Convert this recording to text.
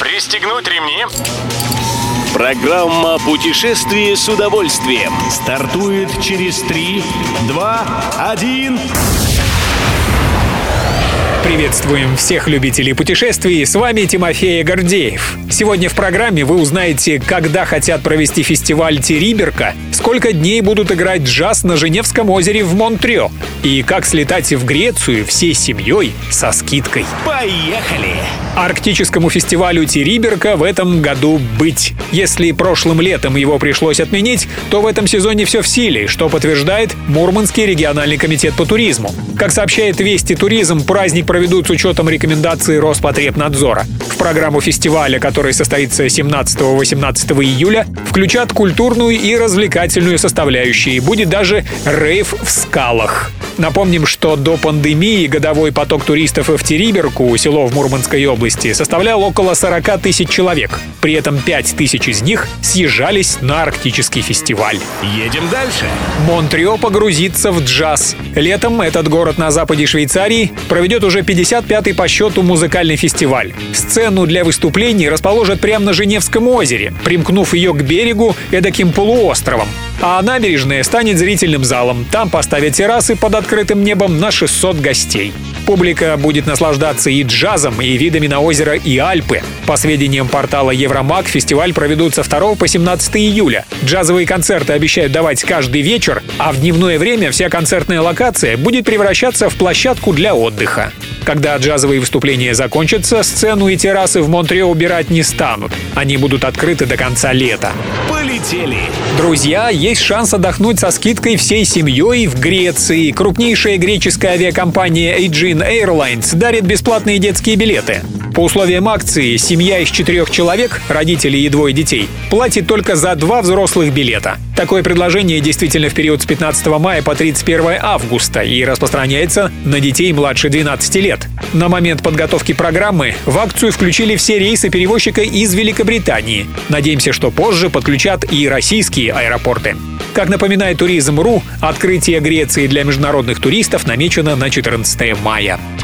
Пристегнуть ремни. Программа «Путешествие с удовольствием» стартует через 3, 2, 1... Приветствуем всех любителей путешествий, с вами Тимофей Гордеев. Сегодня в программе вы узнаете, когда хотят провести фестиваль Териберка, сколько дней будут играть джаз на Женевском озере в Монтрео и как слетать в Грецию всей семьей со скидкой. Поехали! Арктическому фестивалю Териберка в этом году быть. Если прошлым летом его пришлось отменить, то в этом сезоне все в силе, что подтверждает Мурманский региональный комитет по туризму. Как сообщает Вести Туризм, праздник проведут с учетом рекомендаций Роспотребнадзора. В программу фестиваля, который состоится 17-18 июля, включат культурную и развлекательную составляющие. Будет даже рейв в скалах. Напомним, что до пандемии годовой поток туристов в Териберку, село в Мурманской области, составлял около 40 тысяч человек. При этом 5 тысяч из них съезжались на арктический фестиваль. Едем дальше. Монтрео погрузится в джаз. Летом этот город на западе Швейцарии проведет уже 55-й по счету музыкальный фестиваль. Сцену для выступлений расположат прямо на Женевском озере, примкнув ее к берегу эдаким полуостровом. А набережная станет зрительным залом. Там поставят террасы под открытым небом на 600 гостей. Публика будет наслаждаться и джазом, и видами на озеро и Альпы. По сведениям портала Евромаг, фестиваль проведут со 2 по 17 июля. Джазовые концерты обещают давать каждый вечер, а в дневное время вся концертная локация будет превращаться в площадку для отдыха. Когда джазовые выступления закончатся, сцену и террасы в Монтрео убирать не станут. Они будут открыты до конца лета. Полетели! Друзья, есть шанс отдохнуть со скидкой всей семьей в Греции. Крупнейшая греческая авиакомпания Aegean Airlines дарит бесплатные детские билеты. По условиям акции, семья из четырех человек, родители и двое детей, платит только за два взрослых билета. Такое предложение действительно в период с 15 мая по 31 августа и распространяется на детей младше 12 лет. На момент подготовки программы в акцию включили все рейсы перевозчика из Великобритании. Надеемся, что позже подключат и российские аэропорты. Как напоминает Туризм.ру, открытие Греции для международных туристов намечено на 14 мая.